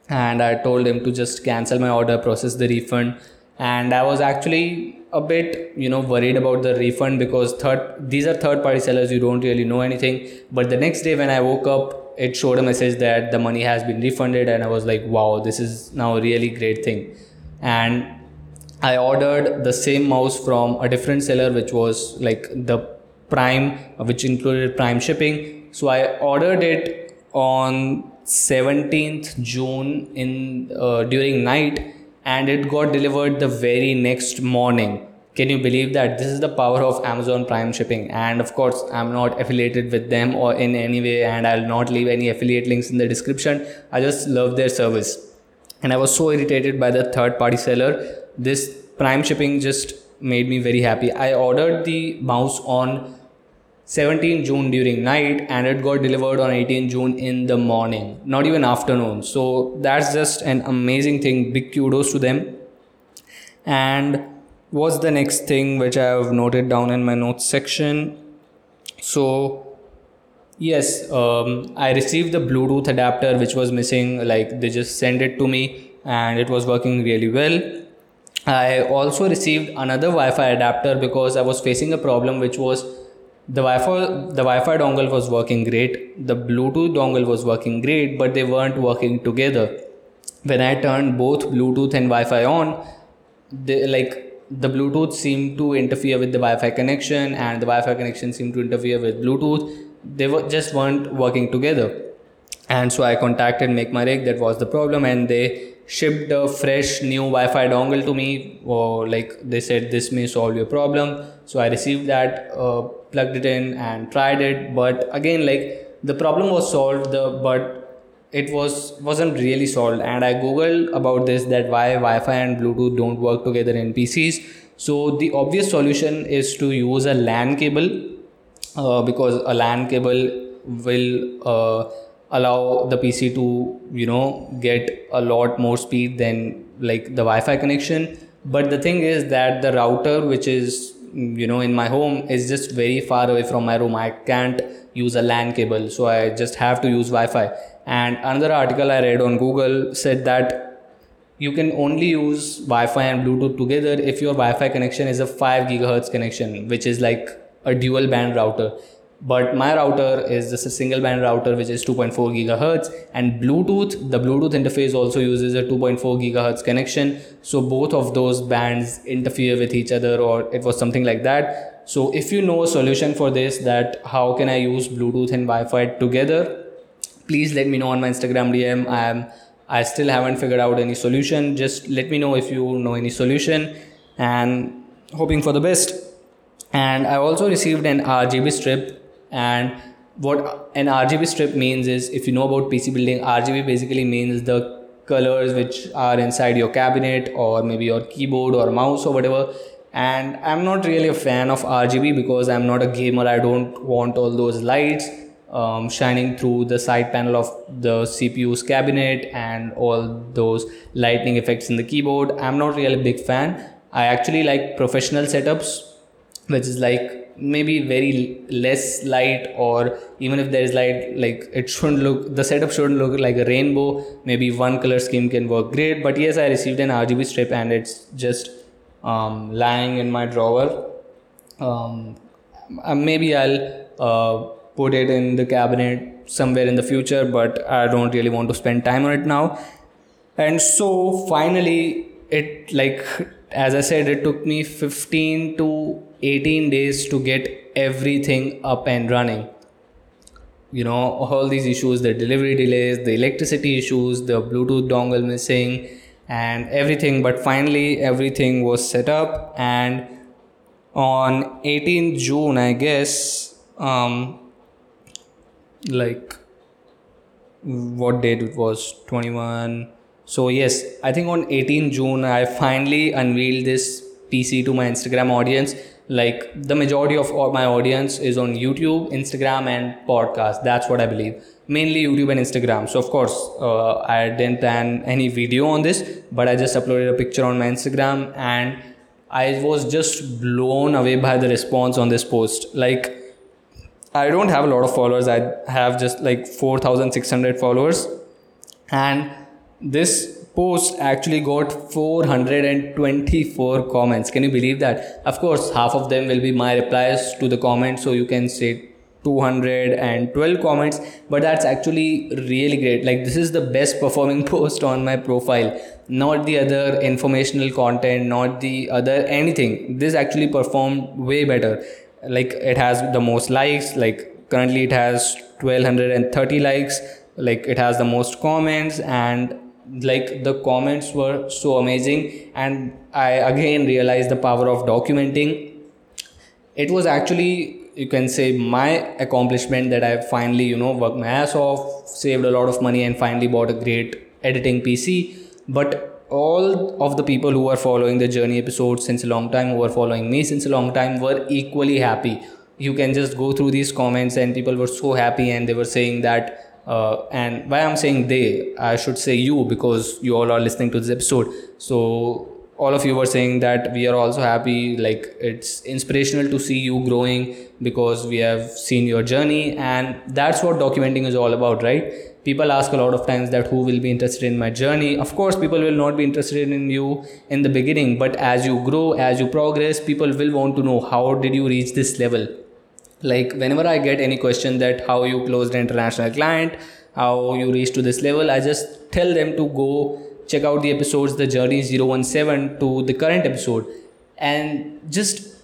and i told him to just cancel my order process the refund. And i was actually a bit you know worried about the refund because third these are third party sellers you don't really know anything. But the next day when i woke up it showed a message that the money has been refunded and i was like wow this is now a really great thing. And i ordered the same mouse from a different seller which was like the prime which included prime shipping. So i ordered it on 17th june in uh, during night and it got delivered the very next morning. Can you believe that? This is the power of amazon prime shipping. And of course i'm not affiliated with them or in any way and i'll not leave any affiliate links in the description. I just love their service. And i was so irritated by the third party seller. This prime shipping just made me very happy. I ordered the mouse on 17 June during night and it got delivered on 18 June in the morning, not even afternoon. So that's just an amazing thing. Big kudos to them. And what's the next thing which I have noted down in my notes section? So, yes, um, I received the Bluetooth adapter which was missing. Like they just sent it to me and it was working really well. I also received another Wi Fi adapter because I was facing a problem which was the Wi-Fi the Wi-Fi dongle was working great. The Bluetooth dongle was working great, but they weren't working together. When I turned both Bluetooth and Wi-Fi on, they like the Bluetooth seemed to interfere with the Wi-Fi connection, and the Wi-Fi connection seemed to interfere with Bluetooth. They were just weren't working together. And so I contacted Make My Rig. That was the problem, and they shipped a fresh new Wi-Fi dongle to me. Or like they said, this may solve your problem. So I received that. Uh, plugged it in and tried it but again like the problem was solved the but it was wasn't really solved. And i googled about this that why wi-fi and bluetooth don't work together in pcs so the obvious solution is to use a lan cable uh, because a lan cable will uh, allow the pc to you know get a lot more speed than like the wi-fi connection. But the thing is that the router which is you know in my home is just very far away from my room. I can't use a lan cable so i just have to use wi-fi. And another article i read on google said that you can only use wi-fi and bluetooth together if your wi-fi connection is a 5 gigahertz connection which is like a dual band router but my router is just a single band router which is 2.4 gigahertz. And bluetooth the bluetooth interface also uses a 2.4 gigahertz connection. So both of those bands interfere with each other or it was something like that. So if you know a solution for this that how can i use bluetooth and wi-fi together please let me know on my instagram dm i am i still haven't figured out any solution. Just let me know if you know any solution and hoping for the best. And i also received an rgb strip and what an RGB strip means is if you know about PC building, RGB basically means the colors which are inside your cabinet or maybe your keyboard or mouse or whatever. And I'm not really a fan of RGB because I'm not a gamer. I don't want all those lights um, shining through the side panel of the CPU's cabinet and all those lightning effects in the keyboard. I'm not really a big fan. I actually like professional setups, which is like maybe very less light or even if there is light like it shouldn't look the setup shouldn't look like a rainbow. Maybe one color scheme can work great. But yes i received an rgb strip and it's just um, lying in my drawer. Um, uh, maybe i'll uh, put it in the cabinet somewhere in the future but i don't really want to spend time on it now. And so finally it like as i said it took me 15 to 18 days to get everything up and running. You know all these issues the delivery delays the electricity issues the bluetooth dongle missing and everything. But finally everything was set up and on 18 june i guess um like what date it was? 21 so yes i think on 18 june i finally unveiled this pc to my instagram audience like the majority of my audience is on youtube instagram and podcast. That's what i believe. Mainly youtube and instagram. So of course uh, i didn't plan any video on this but i just uploaded a picture on my instagram and i was just blown away by the response on this post. Like i don't have a lot of followers. I have just like 4600 followers. And this post actually got 424 comments. Can you believe that? Of course, half of them will be my replies to the comments, so you can say 212 comments, but that's actually really great. Like, this is the best performing post on my profile, not the other informational content, not the other anything. This actually performed way better. Like, it has the most likes, like, currently it has 1230 likes, like, it has the most comments, and like the comments were so amazing and i again realized the power of documenting. It was actually you can say my accomplishment that i finally you know worked my ass off saved a lot of money and finally bought a great editing pc but all of the people who are following the journey episodes since a long time who are following me since a long time were equally happy. You can just go through these comments and people were so happy and they were saying that uh, and why I'm saying they, I should say you because you all are listening to this episode. So all of you were saying that we are also happy. Like it's inspirational to see you growing because we have seen your journey, and that's what documenting is all about, right? People ask a lot of times that who will be interested in my journey. Of course, people will not be interested in you in the beginning, but as you grow, as you progress, people will want to know how did you reach this level like whenever i get any question that how you closed an international client how you reached to this level i just tell them to go check out the episodes the journey 017 to the current episode. And just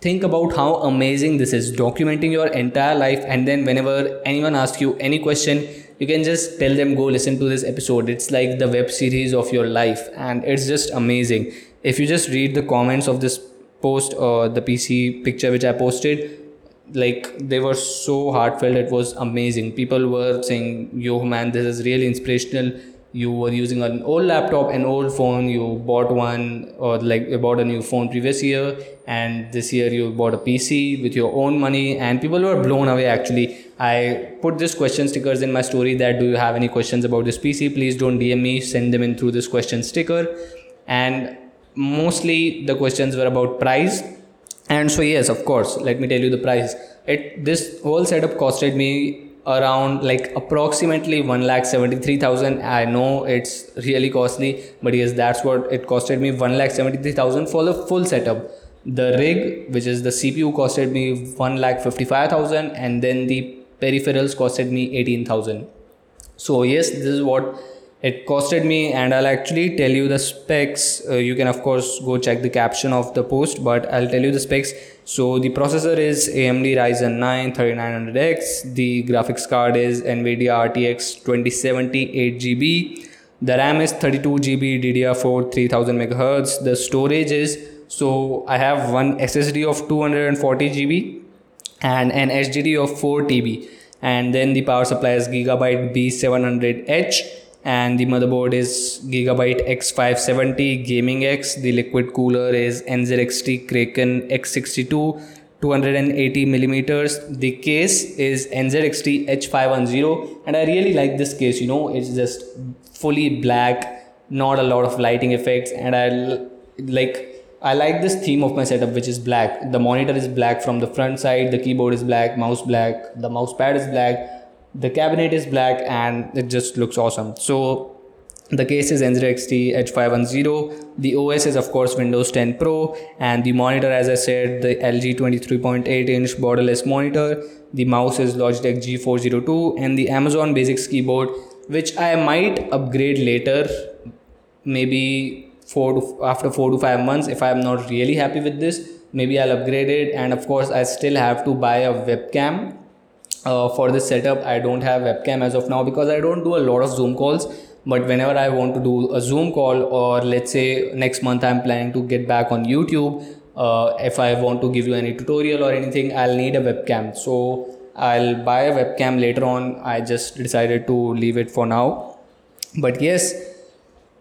think about how amazing this is. Documenting your entire life and then whenever anyone asks you any question you can just tell them go listen to this episode. It's like the web series of your life and it's just amazing. If you just read the comments of this post or the pc picture which i posted like they were so heartfelt. It was amazing. People were saying yo man this is really inspirational. You were using an old laptop an old phone. You bought one or like you bought a new phone previous year and this year you bought a pc with your own money. And people were blown away actually. I put this question stickers in my story that do you have any questions about this pc please don't dm me. Send them in through this question sticker. And mostly the questions were about price and so yes of course let me tell you the price. It this whole setup costed me around like approximately 1 lakh 73000 i know it's really costly but yes that's what it costed me 1 lakh 73000 for the full setup. The rig which is the cpu costed me 1 lakh 55000 and then the peripherals costed me 18000 so yes this is what it costed me and i'll actually tell you the specs. Uh, you can of course go check the caption of the post but i'll tell you the specs. So the processor is amd ryzen 9 3900x the graphics card is nvidia rtx 2070 8gb the ram is 32 gb ddr4 3000 megahertz. The storage is so i have one ssd of 240 gb and an hdd of 4 tb and then the power supply is gigabyte b700h and the motherboard is Gigabyte X570 Gaming X. The liquid cooler is NZXT Kraken X62 280 millimeters. The case is NZXT H510 and I really like this case. You know, it's just fully black, not a lot of lighting effects, and I like. I like this theme of my setup, which is black. The monitor is black from the front side, the keyboard is black, mouse black, the mouse pad is black, the cabinet is black and it just looks awesome. So the case is NZXT H510. The OS is of course Windows 10 Pro. And the monitor as I said the LG 23.8 inch borderless monitor. The mouse is Logitech G402 and the Amazon Basics keyboard which I might upgrade later maybe four to, after 4 to 5 months if I am not really happy with this maybe I'll upgrade it. And of course I still have to buy a webcam uh, for this setup i don't have webcam as of now because i don't do a lot of zoom calls. But whenever i want to do a zoom call or let's say next month i'm planning to get back on youtube uh, if i want to give you any tutorial or anything i'll need a webcam. So i'll buy a webcam later on. I just decided to leave it for now. But yes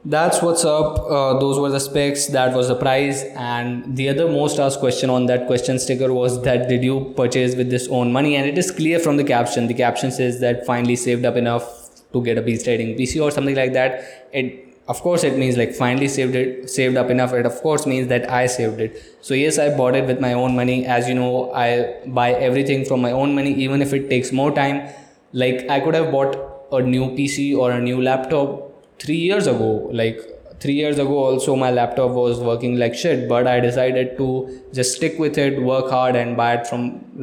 that's what's up. Uh, those were the specs. That was the price. And the other most asked question on that question sticker was that did you purchase with this own money? And it is clear from the caption. The caption says that finally saved up enough to get a beast riding pc or something like that. It of course it means like finally saved it saved up enough. It of course means that i saved it. So yes i bought it with my own money. As you know i buy everything from my own money even if it takes more time. Like i could have bought a new pc or a new laptop three years ago like three years ago also my laptop was working like shit but i decided to just stick with it work hard and buy it from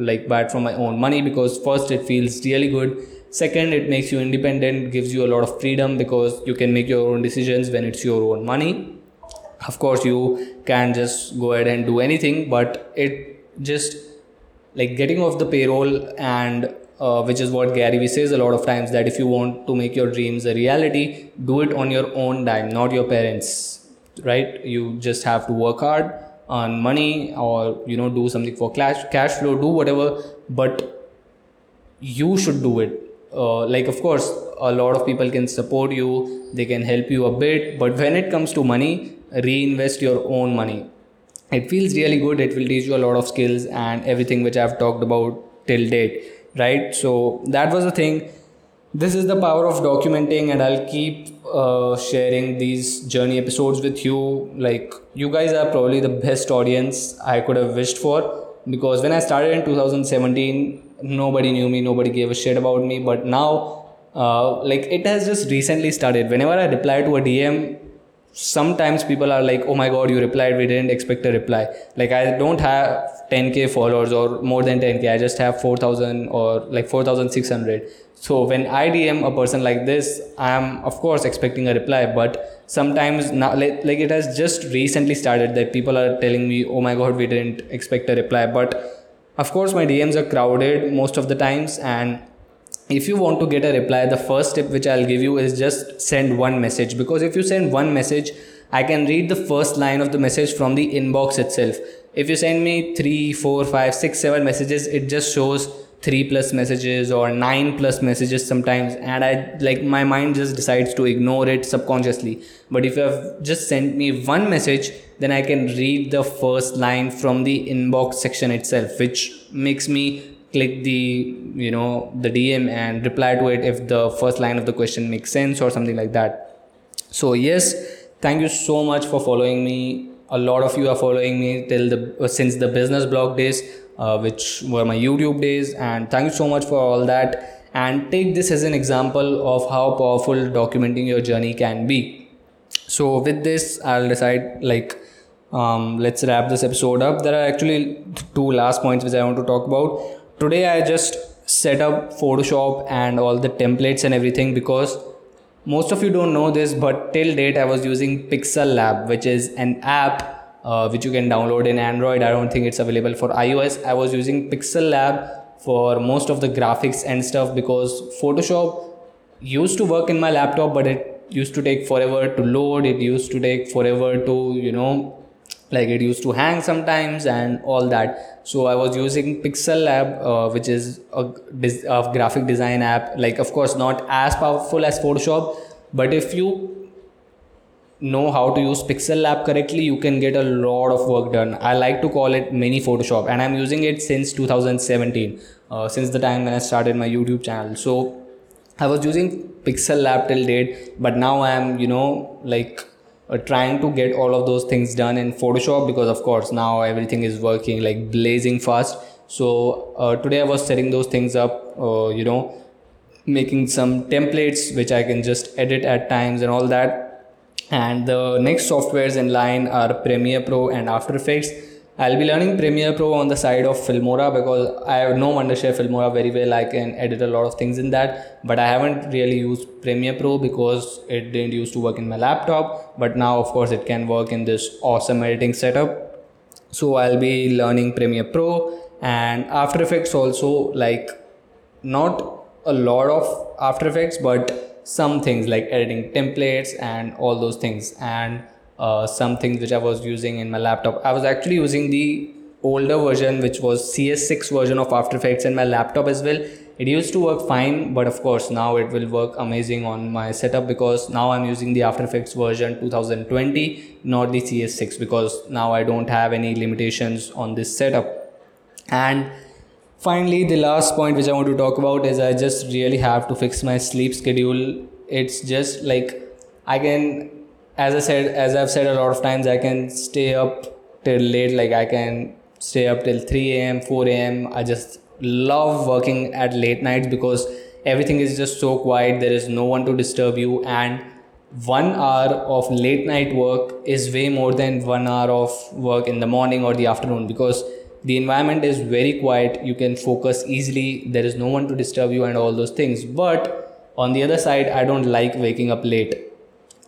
like buy it from my own money because first it feels really good. Second it makes you independent gives you a lot of freedom because you can make your own decisions when it's your own money. Of course you can just go ahead and do anything but it just like getting off the payroll and uh, which is what Gary Vee says a lot of times that if you want to make your dreams a reality, do it on your own dime, not your parents, right? You just have to work hard, earn money, or you know, do something for cash cash flow, do whatever, but you should do it. Uh, like, of course, a lot of people can support you, they can help you a bit, but when it comes to money, reinvest your own money. It feels really good. It will teach you a lot of skills and everything which I've talked about till date right? So that was the thing. This is the power of documenting and i'll keep uh, sharing these journey episodes with you. Like you guys are probably the best audience i could have wished for because when i started in 2017 nobody knew me nobody gave a shit about me. But now uh, like it has just recently started. Whenever i reply to a dm sometimes people are like oh my god you replied. We didn't expect a reply. Like i don't have 10k followers or more than 10k i just have 4000 or like 4600 so when i dm a person like this i am of course expecting a reply. But sometimes now like, like it has just recently started that people are telling me oh my god we didn't expect a reply. But of course my dms are crowded most of the times and if you want to get a reply the first tip which i'll give you is just send one message. Because if you send one message i can read the first line of the message from the inbox itself. If you send me three four five six seven messages it just shows three plus messages or nine plus messages sometimes. And i like my mind just decides to ignore it subconsciously. But if you have just sent me one message then i can read the first line from the inbox section itself which makes me click the you know the dm and reply to it if the first line of the question makes sense or something like that. So yes thank you so much for following me. A lot of you are following me till the uh, since the business blog days uh, which were my youtube days and thank you so much for all that. And take this as an example of how powerful documenting your journey can be. So with this i'll decide like um, let's wrap this episode up. There are actually two last points which i want to talk about today i just set up photoshop and all the templates and everything because most of you don't know this but till date i was using pixel lab which is an app uh, which you can download in android. I don't think it's available for ios. I was using pixel lab for most of the graphics and stuff because photoshop used to work in my laptop but it used to take forever to load. It used to take forever to you know like it used to hang sometimes and all that. So i was using pixel lab uh, which is a, a graphic design app. Like of course not as powerful as photoshop but if you know how to use pixel lab correctly you can get a lot of work done. I like to call it mini photoshop and i'm using it since 2017 uh, since the time when i started my youtube channel. So i was using pixel lab till date but now i'm you know like uh, trying to get all of those things done in photoshop because of course now everything is working like blazing fast. So uh, today i was setting those things up uh, you know making some templates which i can just edit at times and all that. And the next softwares in line are premiere pro and after effects I'll be learning Premiere Pro on the side of Filmora because I know Wondershare Filmora very well. I can edit a lot of things in that, but I haven't really used Premiere Pro because it didn't used to work in my laptop. But now, of course, it can work in this awesome editing setup. So I'll be learning Premiere Pro and After Effects also. Like, not a lot of After Effects, but some things like editing templates and all those things and uh, some things which I was using in my laptop. I was actually using the older version, which was CS6 version of After Effects in my laptop as well. It used to work fine, but of course now it will work amazing on my setup because now I'm using the After Effects version 2020, not the CS6 because now I don't have any limitations on this setup. And finally, the last point which I want to talk about is I just really have to fix my sleep schedule. It's just like I can as I said, as I've said a lot of times, I can stay up till late. Like I can stay up till 3 a.m., 4 a.m. I just love working at late nights because everything is just so quiet. There is no one to disturb you, and one hour of late night work is way more than one hour of work in the morning or the afternoon because the environment is very quiet. You can focus easily. There is no one to disturb you, and all those things. But on the other side, I don't like waking up late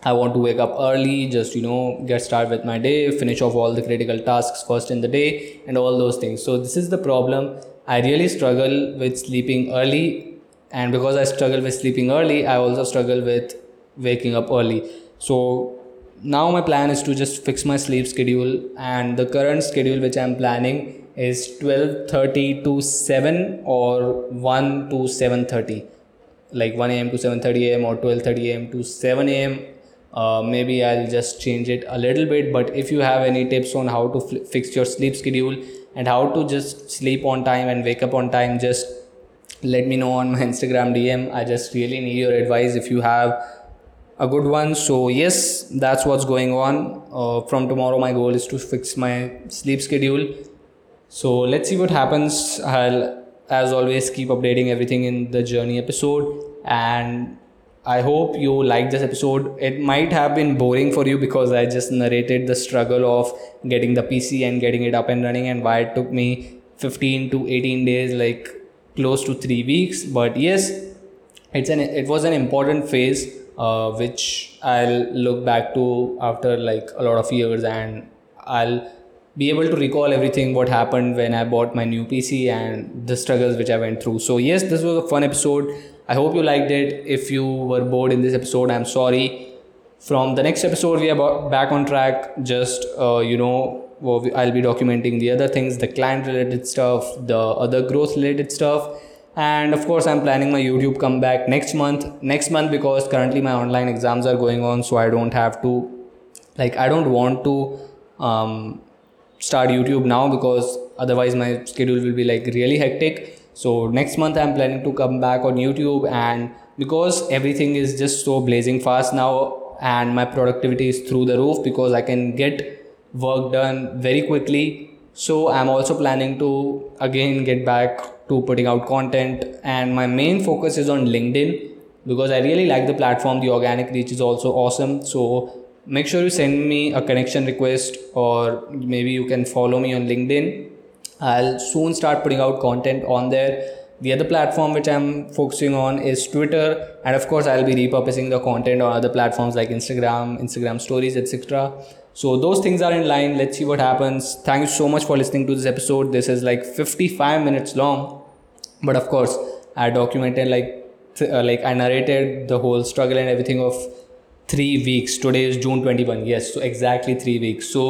I want to wake up early, just you know, get started with my day, finish off all the critical tasks first in the day, and all those things. So, this is the problem. I really struggle with sleeping early, and because I struggle with sleeping early, I also struggle with waking up early. So, now my plan is to just fix my sleep schedule, and the current schedule which I'm planning is 12:30 to 7 or 1 to 7:30 like 1 a.m. to 7:30 a.m. or 12:30 a.m. to 7 a.m uh, maybe I'll just change it a little bit. But if you have any tips on how to fl- fix your sleep schedule and how to just sleep on time and wake up on time, just let me know on my Instagram DM. I just really need your advice if you have a good one. So, yes, that's what's going on. Uh, from tomorrow, my goal is to fix my sleep schedule. So, let's see what happens. I'll, as always, keep updating everything in the journey episode. And I hope you liked this episode. It might have been boring for you because I just narrated the struggle of getting the PC and getting it up and running and why it took me 15 to 18 days, like close to three weeks. But yes, it's an it was an important phase uh, which I'll look back to after like a lot of years and I'll be able to recall everything what happened when I bought my new PC and the struggles which I went through. So yes, this was a fun episode. I hope you liked it. If you were bored in this episode, I'm sorry. From the next episode, we are back on track. Just, uh, you know, I'll be documenting the other things, the client related stuff, the other growth related stuff. And of course, I'm planning my YouTube comeback next month. Next month, because currently my online exams are going on, so I don't have to, like, I don't want to um, start YouTube now because otherwise my schedule will be like really hectic so next month i'm planning to come back on youtube and because everything is just so blazing fast now and my productivity is through the roof because i can get work done very quickly. So I'm also planning to again get back to putting out content, and my main focus is on LinkedIn because I really like the platform. The organic reach is also awesome. So make sure you send me a connection request, or maybe you can follow me on LinkedIn. I'll soon start putting out content on there. The other platform which i'm focusing on is twitter. And of course i'll be repurposing the content on other platforms like instagram instagram stories etc so those things are in line. Let's see what happens. Thank you so much for listening to this episode. This is like 55 minutes long. But of course i documented like uh, like i narrated the whole struggle and everything of three weeks. Today is june 21 yes so exactly three weeks. So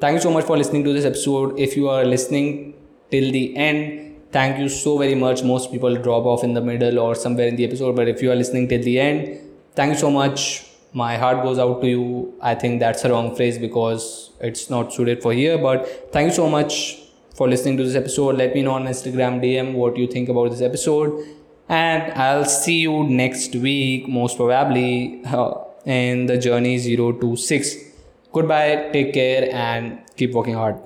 thank you so much for listening to this episode. If you are listening till the end thank you so very much. Most people drop off in the middle or somewhere in the episode but if you are listening till the end thank you so much. My heart goes out to you. I think that's a wrong phrase because it's not suited for here but thank you so much for listening to this episode. Let me know on instagram dm what you think about this episode. And i'll see you next week most probably. Uh, in the journey 0 to 6 goodbye take care and keep working hard